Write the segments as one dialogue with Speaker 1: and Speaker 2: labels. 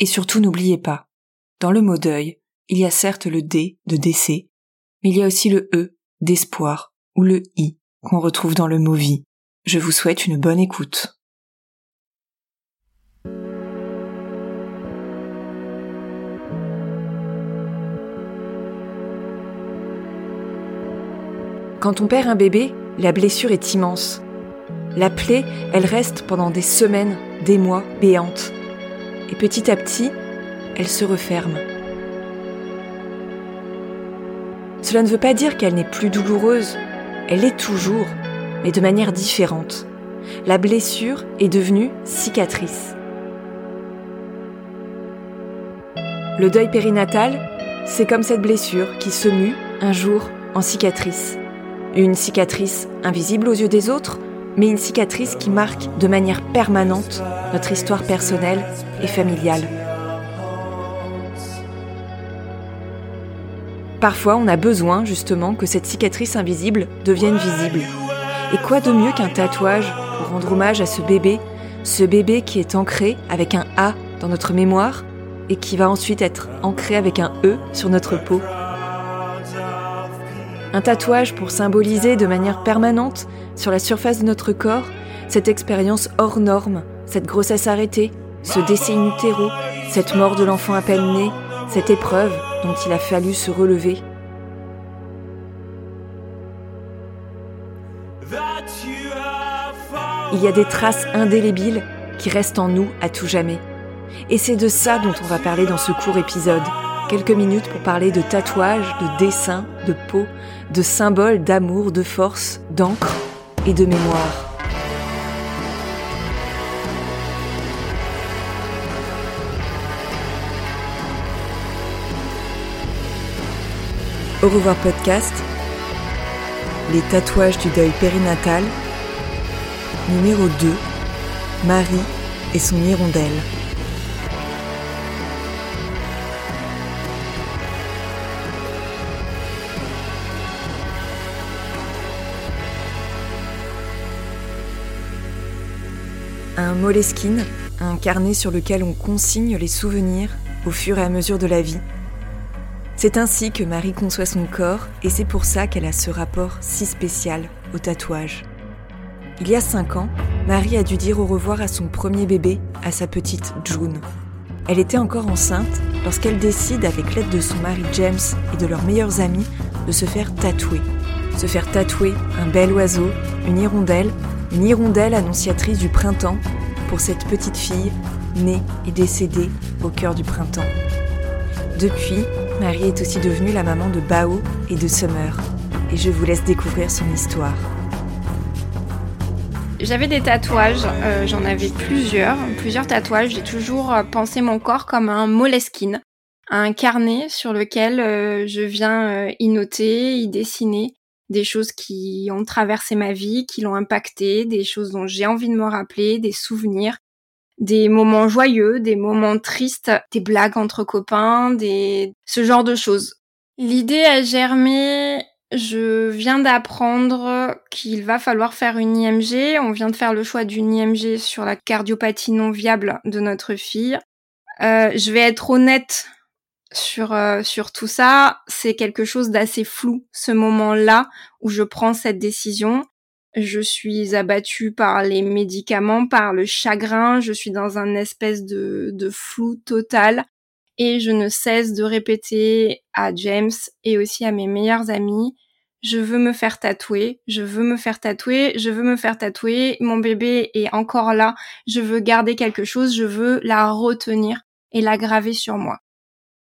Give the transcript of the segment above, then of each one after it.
Speaker 1: Et surtout n'oubliez pas, dans le mot deuil, il y a certes le D de décès, mais il y a aussi le E d'espoir ou le I qu'on retrouve dans le mot vie. Je vous souhaite une bonne écoute. Quand on perd un bébé, la blessure est immense. La plaie, elle reste pendant des semaines, des mois, béante. Et petit à petit, elle se referme. Cela ne veut pas dire qu'elle n'est plus douloureuse, elle est toujours, mais de manière différente. La blessure est devenue cicatrice. Le deuil périnatal, c'est comme cette blessure qui se mue un jour en cicatrice. Une cicatrice invisible aux yeux des autres, mais une cicatrice qui marque de manière permanente notre histoire personnelle et familiale. Parfois, on a besoin justement que cette cicatrice invisible devienne visible. Et quoi de mieux qu'un tatouage pour rendre hommage à ce bébé, ce bébé qui est ancré avec un A dans notre mémoire et qui va ensuite être ancré avec un E sur notre peau. Un tatouage pour symboliser de manière permanente, sur la surface de notre corps, cette expérience hors norme, cette grossesse arrêtée, ce décès in cette mort de l'enfant à peine né, cette épreuve dont il a fallu se relever. Il y a des traces indélébiles qui restent en nous à tout jamais. Et c'est de ça dont on va parler dans ce court épisode. Quelques minutes pour parler de tatouages, de dessins, de peau, de symboles d'amour, de force, d'encre et de mémoire. Au revoir podcast, les tatouages du deuil périnatal, numéro 2, Marie et son hirondelle. Un moleskine, un carnet sur lequel on consigne les souvenirs au fur et à mesure de la vie. C'est ainsi que Marie conçoit son corps et c'est pour ça qu'elle a ce rapport si spécial au tatouage. Il y a cinq ans, Marie a dû dire au revoir à son premier bébé, à sa petite June. Elle était encore enceinte lorsqu'elle décide, avec l'aide de son mari James et de leurs meilleurs amis, de se faire tatouer. Se faire tatouer un bel oiseau, une hirondelle, une hirondelle annonciatrice du printemps pour cette petite fille née et décédée au cœur du printemps. Depuis, Marie est aussi devenue la maman de Bao et de Summer, et je vous laisse découvrir son histoire.
Speaker 2: J'avais des tatouages, euh, j'en avais plusieurs, plusieurs tatouages. J'ai toujours euh, pensé mon corps comme un moleskine, un carnet sur lequel euh, je viens y noter, y dessiner des choses qui ont traversé ma vie, qui l'ont impacté, des choses dont j'ai envie de me rappeler, des souvenirs, des moments joyeux, des moments tristes, des blagues entre copains, des ce genre de choses. L'idée a germé je viens d'apprendre qu'il va falloir faire une IMG. On vient de faire le choix d'une IMG sur la cardiopathie non viable de notre fille. Euh, je vais être honnête sur euh, sur tout ça. C'est quelque chose d'assez flou ce moment-là où je prends cette décision. Je suis abattue par les médicaments, par le chagrin, je suis dans un espèce de, de flou total et je ne cesse de répéter à James et aussi à mes meilleurs amis je veux me faire tatouer, je veux me faire tatouer, je veux me faire tatouer, mon bébé est encore là, je veux garder quelque chose, je veux la retenir et la graver sur moi.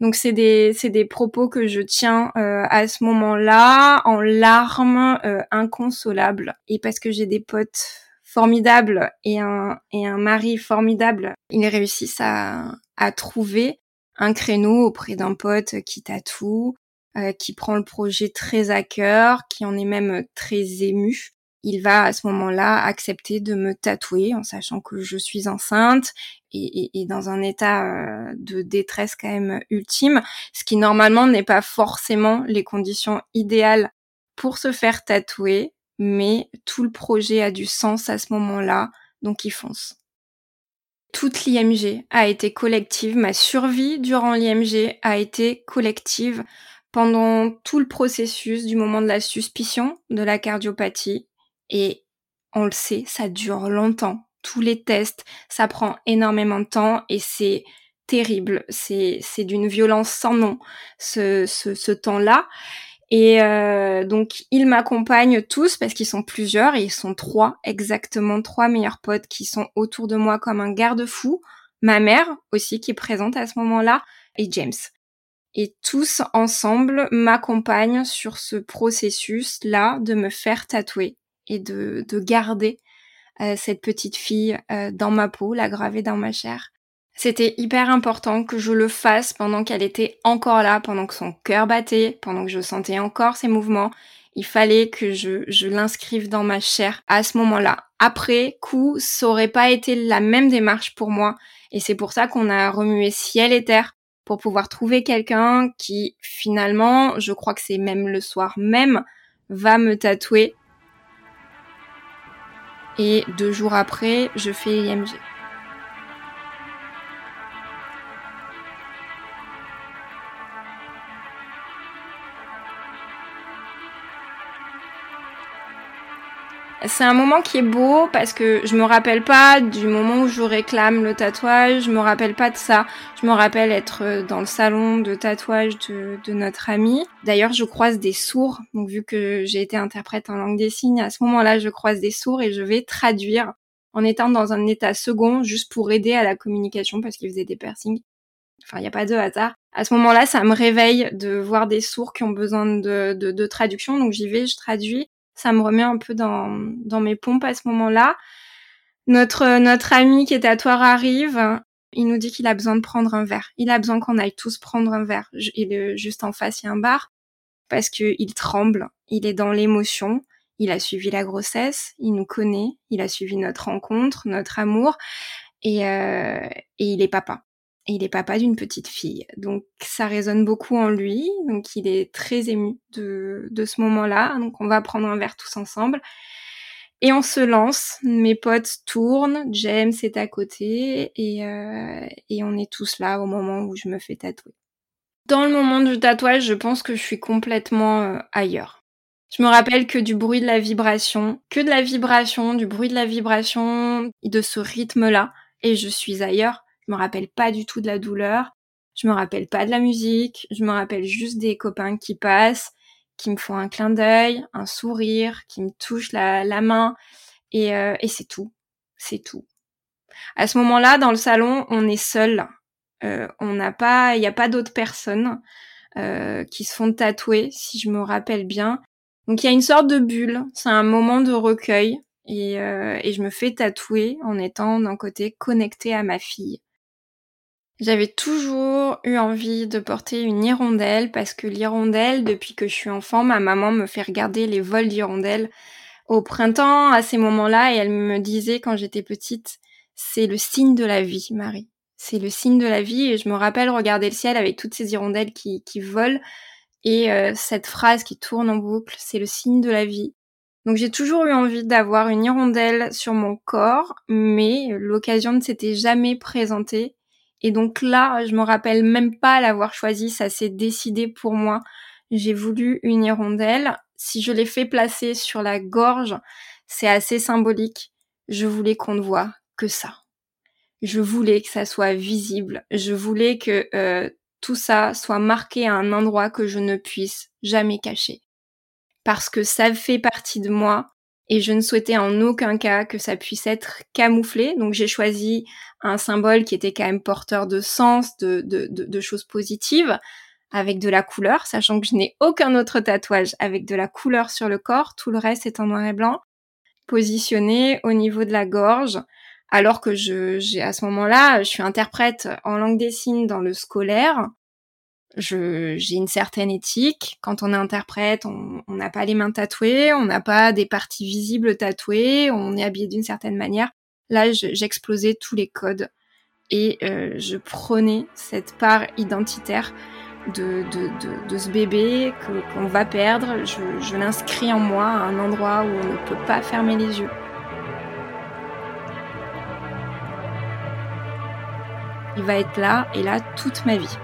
Speaker 2: Donc c'est des c'est des propos que je tiens euh, à ce moment-là en larmes euh, inconsolables et parce que j'ai des potes formidables et un et un mari formidable, ils réussissent à à trouver un créneau auprès d'un pote qui tatoue, euh, qui prend le projet très à cœur, qui en est même très ému. Il va à ce moment-là accepter de me tatouer en sachant que je suis enceinte et, dans un état euh, de détresse quand même ultime, ce qui normalement n'est pas forcément les conditions idéales pour se faire tatouer, mais tout le projet a du sens à ce moment-là, donc il fonce. Toute l'IMG a été collective, ma survie durant l'IMG a été collective pendant tout le processus du moment de la suspicion de la cardiopathie. Et on le sait, ça dure longtemps. Tous les tests, ça prend énormément de temps et c'est terrible. C'est, c'est d'une violence sans nom, ce, ce, temps-là. Et euh, donc, ils m'accompagnent tous parce qu'ils sont plusieurs ils sont trois, exactement trois meilleurs potes qui sont autour de moi comme un garde-fou. Ma mère aussi qui est présente à ce moment-là et James et tous ensemble m'accompagnent sur ce processus-là de me faire tatouer et de, de garder euh, cette petite fille euh, dans ma peau, la graver dans ma chair. C'était hyper important que je le fasse pendant qu'elle était encore là, pendant que son cœur battait, pendant que je sentais encore ses mouvements. Il fallait que je, je l'inscrive dans ma chair à ce moment-là. Après coup, ça aurait pas été la même démarche pour moi. Et c'est pour ça qu'on a remué ciel et terre pour pouvoir trouver quelqu'un qui finalement, je crois que c'est même le soir même, va me tatouer. Et deux jours après, je fais l'IMG. C'est un moment qui est beau parce que je me rappelle pas du moment où je réclame le tatouage, je me rappelle pas de ça. Je me rappelle être euh, dans le salon de tatouage de, notre ami. D'ailleurs, je croise des sourds. Donc, vu que j'ai été interprète en langue des signes, à ce moment-là, je croise des sourds et je vais traduire en étant dans un état second juste pour aider à la communication parce qu'ils faisaient des piercings. Enfin, il n'y a pas de hasard. À ce moment-là, ça me réveille de voir des sourds qui ont besoin de, de traduction. Donc, j'y vais, je traduis ça me remet un peu dans, mes pompes à ce moment-là. Notre, notre ami qui est tatoueur arrive, il nous dit qu'il a besoin de prendre un verre. Il a besoin qu'on aille tous prendre un verre. Il est juste en face, il y a un bar. Parce que il tremble, il est dans l'émotion. Il a suivi la grossesse, il nous connaît, il a suivi notre rencontre, notre amour, et, euh, et il est papa il est papa d'une petite fille. Donc ça résonne beaucoup en lui, donc il est très ému de, de ce moment-là. Donc on va prendre un verre tous ensemble. Et on se lance, mes potes tournent, James est à côté et, euh, et on est tous là au moment où je me fais tatouer. Dans le moment du tatouage, je pense que je suis complètement euh, ailleurs. Je me rappelle que du bruit de la vibration, que de la vibration, du bruit de la vibration, de ce rythme-là, et je suis ailleurs. Je me rappelle pas du tout de la douleur. Je me rappelle pas de la musique. Je me rappelle juste des copains qui passent, qui me font un clin d'œil, un sourire, qui me touchent la, main. Et, euh, et c'est tout. C'est tout. À ce moment-là, dans le salon, on est seul. Euh, on n'a pas, il n'y a pas d'autres personnes euh, qui se font tatouer, si je me rappelle bien. Donc il y a une sorte de bulle. C'est un moment de recueil. Et, et je me fais tatouer en étant d'un côté connecté à ma fille. J'avais toujours eu envie de porter une hirondelle parce que l'hirondelle, depuis que je suis enfant, ma maman me fait regarder les vols d'hirondelles au printemps à ces moments-là et elle me disait quand j'étais petite, c'est le signe de la vie, Marie. C'est le signe de la vie et je me rappelle regarder le ciel avec toutes ces hirondelles qui, qui volent et euh, cette phrase qui tourne en boucle, c'est le signe de la vie. Donc j'ai toujours eu envie d'avoir une hirondelle sur mon corps, mais l'occasion ne s'était jamais présentée et donc là, je me rappelle même pas l'avoir choisi, ça s'est décidé pour moi. J'ai voulu une hirondelle. Si je l'ai fait placer sur la gorge, c'est assez symbolique. Je voulais qu'on ne voit que ça. Je voulais que ça soit visible. Je voulais que euh, tout ça soit marqué à un endroit que je ne puisse jamais cacher. Parce que ça fait partie de moi et je ne souhaitais en aucun cas que ça puisse être camouflé. Donc j'ai choisi un symbole qui était quand même porteur de sens, de, de, de, choses positives, avec de la couleur, sachant que je n'ai aucun autre tatouage avec de la couleur sur le corps, tout le reste est en noir et blanc, positionné au niveau de la gorge, alors que je, j'ai à ce moment-là, je suis interprète en langue des signes dans le scolaire, j'ai une certaine éthique. Quand on est interprète, on n'a pas les mains tatouées, on n'a pas des parties visibles tatouées, on est habillé d'une certaine manière. Là, j'explosais tous les codes et euh, je prenais cette part identitaire de, de, de, de ce bébé qu'on va perdre. Je, je l'inscris en moi à un endroit où on ne peut pas fermer les yeux. Il va être là et là toute ma vie.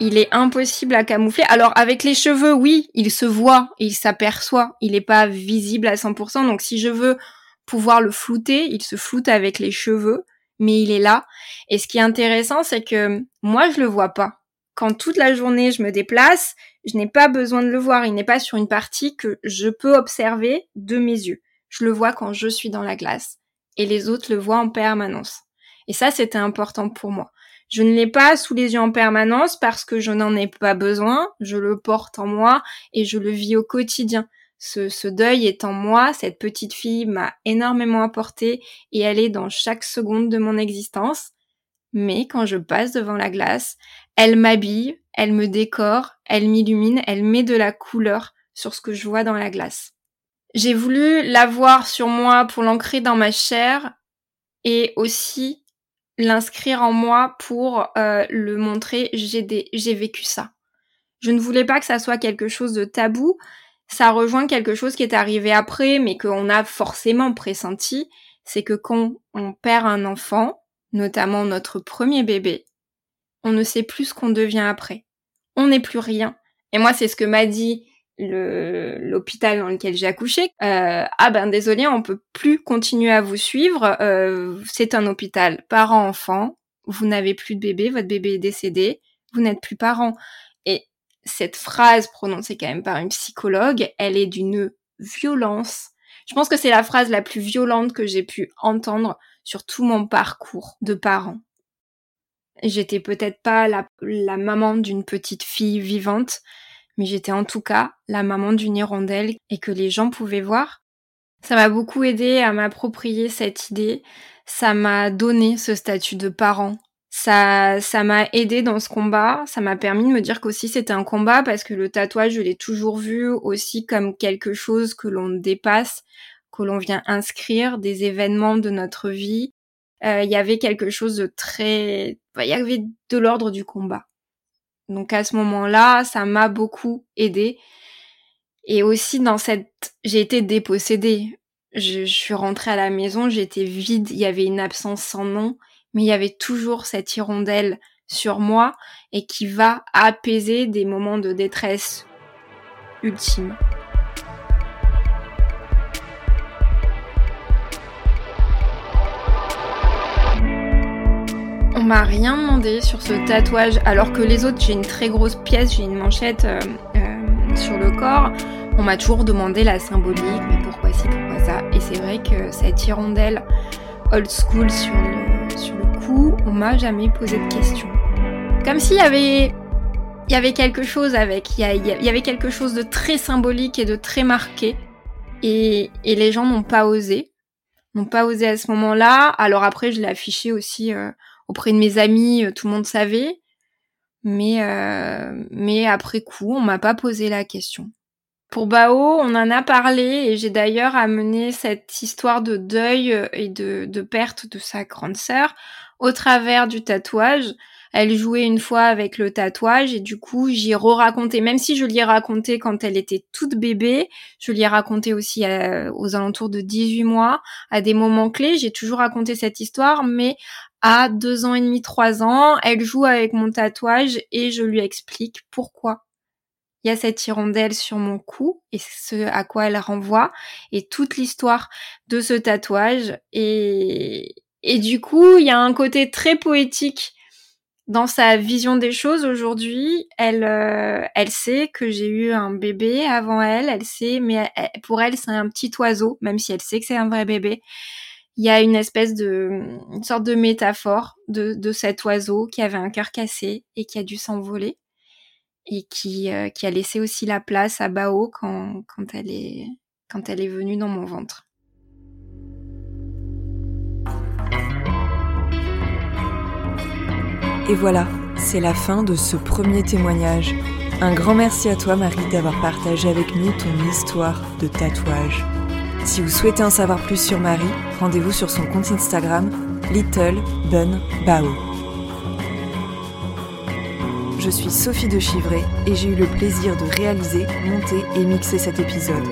Speaker 2: Il est impossible à camoufler. Alors avec les cheveux, oui, il se voit, il s'aperçoit, il n'est pas visible à 100%. Donc si je veux pouvoir le flouter, il se floute avec les cheveux, mais il est là. Et ce qui est intéressant, c'est que moi, je le vois pas. Quand toute la journée je me déplace, je n'ai pas besoin de le voir. Il n'est pas sur une partie que je peux observer de mes yeux. Je le vois quand je suis dans la glace. Et les autres le voient en permanence. Et ça, c'était important pour moi. Je ne l'ai pas sous les yeux en permanence parce que je n'en ai pas besoin, je le porte en moi et je le vis au quotidien. Ce, deuil est en moi, cette petite fille m'a énormément apporté et elle est dans chaque seconde de mon existence. Mais quand je passe devant la glace, elle m'habille, elle me décore, elle m'illumine, elle met de la couleur sur ce que je vois dans la glace. J'ai voulu l'avoir sur moi pour l'ancrer dans ma chair et aussi l'inscrire en moi pour euh, le montrer, j'ai j'ai vécu ça. Je ne voulais pas que ça soit quelque chose de tabou. Ça rejoint quelque chose qui est arrivé après, mais qu'on a forcément pressenti. C'est que quand on perd un enfant, notamment notre premier bébé, on ne sait plus ce qu'on devient après. On n'est plus rien. Et moi, c'est ce que m'a dit l'hôpital dans lequel j'ai accouché. Euh, ah ben désolé, on peut plus continuer à vous suivre. Euh, c'est un hôpital parent-enfant. Vous n'avez plus de bébé, votre bébé est décédé. Vous n'êtes plus parent. Et cette phrase prononcée quand même par une psychologue, elle est d'une violence. Je pense que c'est la phrase la plus violente que j'ai pu entendre sur tout mon parcours de parent. J'étais peut-être pas la, la maman d'une petite fille vivante, mais j'étais en tout cas la maman d'une hirondelle et que les gens pouvaient voir. Ça m'a beaucoup aidé à m'approprier cette idée, ça m'a donné ce statut de parent. Ça, ça m'a aidé dans ce combat, ça m'a permis de me dire qu'aussi c'était un combat parce que le tatouage, je l'ai toujours vu aussi comme quelque chose que l'on dépasse, que l'on vient inscrire des événements de notre vie. Euh, il y avait quelque chose de très, il y avait de l'ordre du combat. Donc à ce moment-là, ça m'a beaucoup aidé. Et aussi dans cette, j'ai été dépossédée. Je, suis rentrée à la maison, j'étais vide, il y avait une absence sans nom, mais il y avait toujours cette hirondelle sur moi et qui va apaiser des moments de détresse ultime. M'a rien demandé sur ce tatouage, alors que les autres, j'ai une très grosse pièce, j'ai une manchette euh, euh, sur le corps. On m'a toujours demandé la symbolique, mais pourquoi ci, pourquoi ça? Et c'est vrai que cette hirondelle old school sur le, sur le cou, on m'a jamais posé de questions. Comme s'il y avait, il y avait quelque chose avec, il y, avait quelque chose de très symbolique et de très marqué. Et, et les gens n'ont pas osé, n'ont pas osé à ce moment-là. Alors après, je l'ai affiché aussi euh, auprès de mes amis, euh, tout le monde savait. Mais, euh, mais après coup, on m'a pas posé la question. Pour Bao, on en a parlé et j'ai d'ailleurs amené cette histoire de deuil euh, et de, de perte de sa grande sœur au travers du tatouage elle jouait une fois avec le tatouage et du coup j'y re-raconté, même si je l'y ai raconté quand elle était toute bébé, je l'y ai raconté aussi aux alentours de 18 mois, à des moments clés, j'ai toujours raconté cette histoire, mais à deux ans et demi, trois ans, elle joue avec mon tatouage et je lui explique pourquoi il y a cette hirondelle sur mon cou et ce à quoi elle renvoie et toute l'histoire de ce tatouage et et du coup il y a un côté très poétique dans sa vision des choses aujourd'hui, elle, euh, elle sait que j'ai eu un bébé avant elle, elle sait, mais pour elle c'est un petit oiseau, même si elle sait que c'est un vrai bébé. Il y a une espèce de, sorte de métaphore de, cet oiseau qui avait un cœur cassé et qui a dû s'envoler et qui, euh, a laissé aussi la place à Bao quand, quand elle est, quand elle est venue dans mon ventre.
Speaker 1: Et voilà, c'est la fin de ce premier témoignage. Un grand merci à toi Marie d'avoir partagé avec nous ton histoire de tatouage. Si vous souhaitez en savoir plus sur Marie, rendez-vous sur son compte Instagram Little Bun Bao. Je suis Sophie de Chivray et j'ai eu le plaisir de réaliser, monter et mixer cet épisode.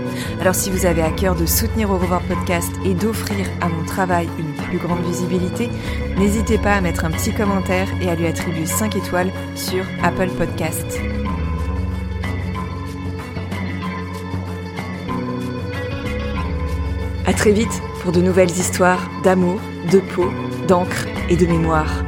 Speaker 1: Alors si vous avez à cœur de soutenir Au revoir podcast et d'offrir à mon travail une plus grande visibilité, n'hésitez pas à mettre un petit commentaire et à lui attribuer 5 étoiles sur Apple Podcast. À très vite pour de nouvelles histoires d'amour, de peau, d'encre et de mémoire.